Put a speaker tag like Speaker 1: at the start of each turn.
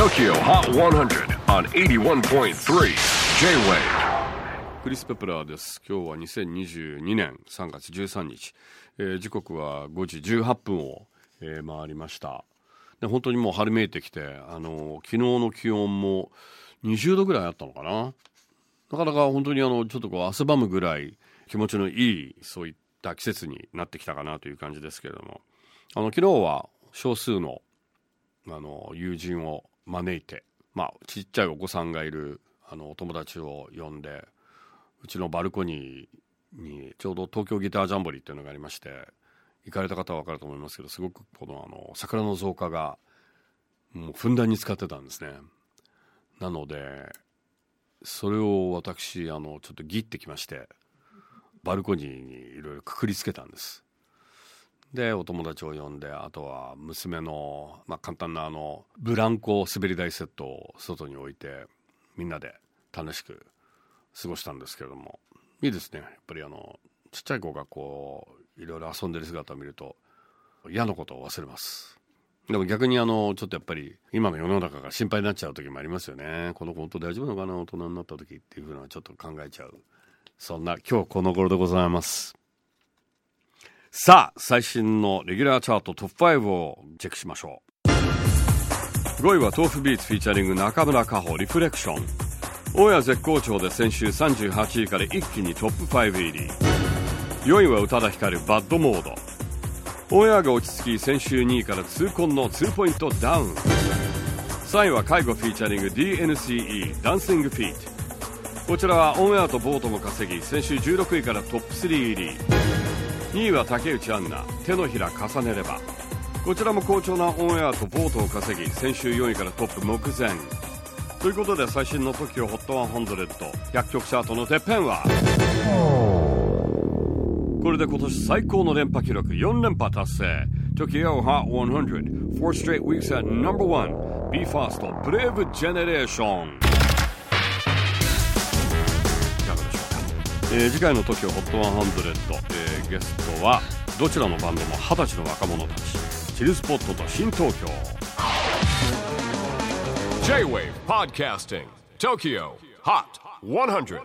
Speaker 1: TOKYO HOT 100 on 81.3 J-WAVE
Speaker 2: クリス・ペプラーです。今日は2022年3月13日、えー時刻は5時18分を、えー回りました。で本当にもう春めいてきてあの昨日の気温も20度ぐらいあったのかな。なかなか本当にあのちょっとこう汗ばむぐらい気持ちのいいそういった季節になってきたかなという感じですけれども。あの昨日は少数のあの友人を招いて、まあ、ちっちゃいお子さんがいるあのお友達を呼んでうちのバルコニーにちょうど東京ギタージャンボリーっていうのがありまして行かれた方は分かると思いますけどすごくこのあの桜の増加がもうふんだんに使ってたんですね。なのでそれを私あのちょっとギってきましてバルコニーにいろいろくくりつけたんです。でお友達を呼んであとは娘の、まあ、簡単なあのブランコ滑り台セットを外に置いてみんなで楽しく過ごしたんですけれどもいいですね。やっぱりあのちっちゃい子がこういろいろ遊んでる姿を見ると嫌なことを忘れます。でも逆にあのちょっとやっぱり今の世の中が心配になっちゃう時もありますよね。この子本当大丈夫なのかな？大人になった時っていうふうなちょっと考えちゃう。そんな今日この頃でございます。さあ最新のレギュラーチャートトップ5をチェックしましょう。5位は tofubeats フィーチャリング中村佳穂 REFLECTION。オンエア絶好調で先週38位から一気にトップ5入り。4位は宇多田ヒカル BAD モード。オンエアが落ち着き先週2位から痛恨の2ポイントダウン。3位は介護フィーチャリング DNCE Dancing Feet。こちらはオンエアとボートも稼ぎ先週16位からトップ3入り。2位は竹内杏奈。手のひら重ねれば。こちらも好調なオンエアとボートを稼ぎ先週4位からトップ目前。ということで最新の TOKIOHOT100100 曲チャートのてっぺんは。これで今年最高の連覇記録。4連覇達成。TOKIO HOT 100 4 straight weeks at number 1 BE:FAST Brave Generation えー次回の TOKIOHOT100、えーゲストはどちらのバンドも二十歳の若者たちチルスポットと新東京。
Speaker 1: J-WAVE PODCASTING TOKYO HOT 100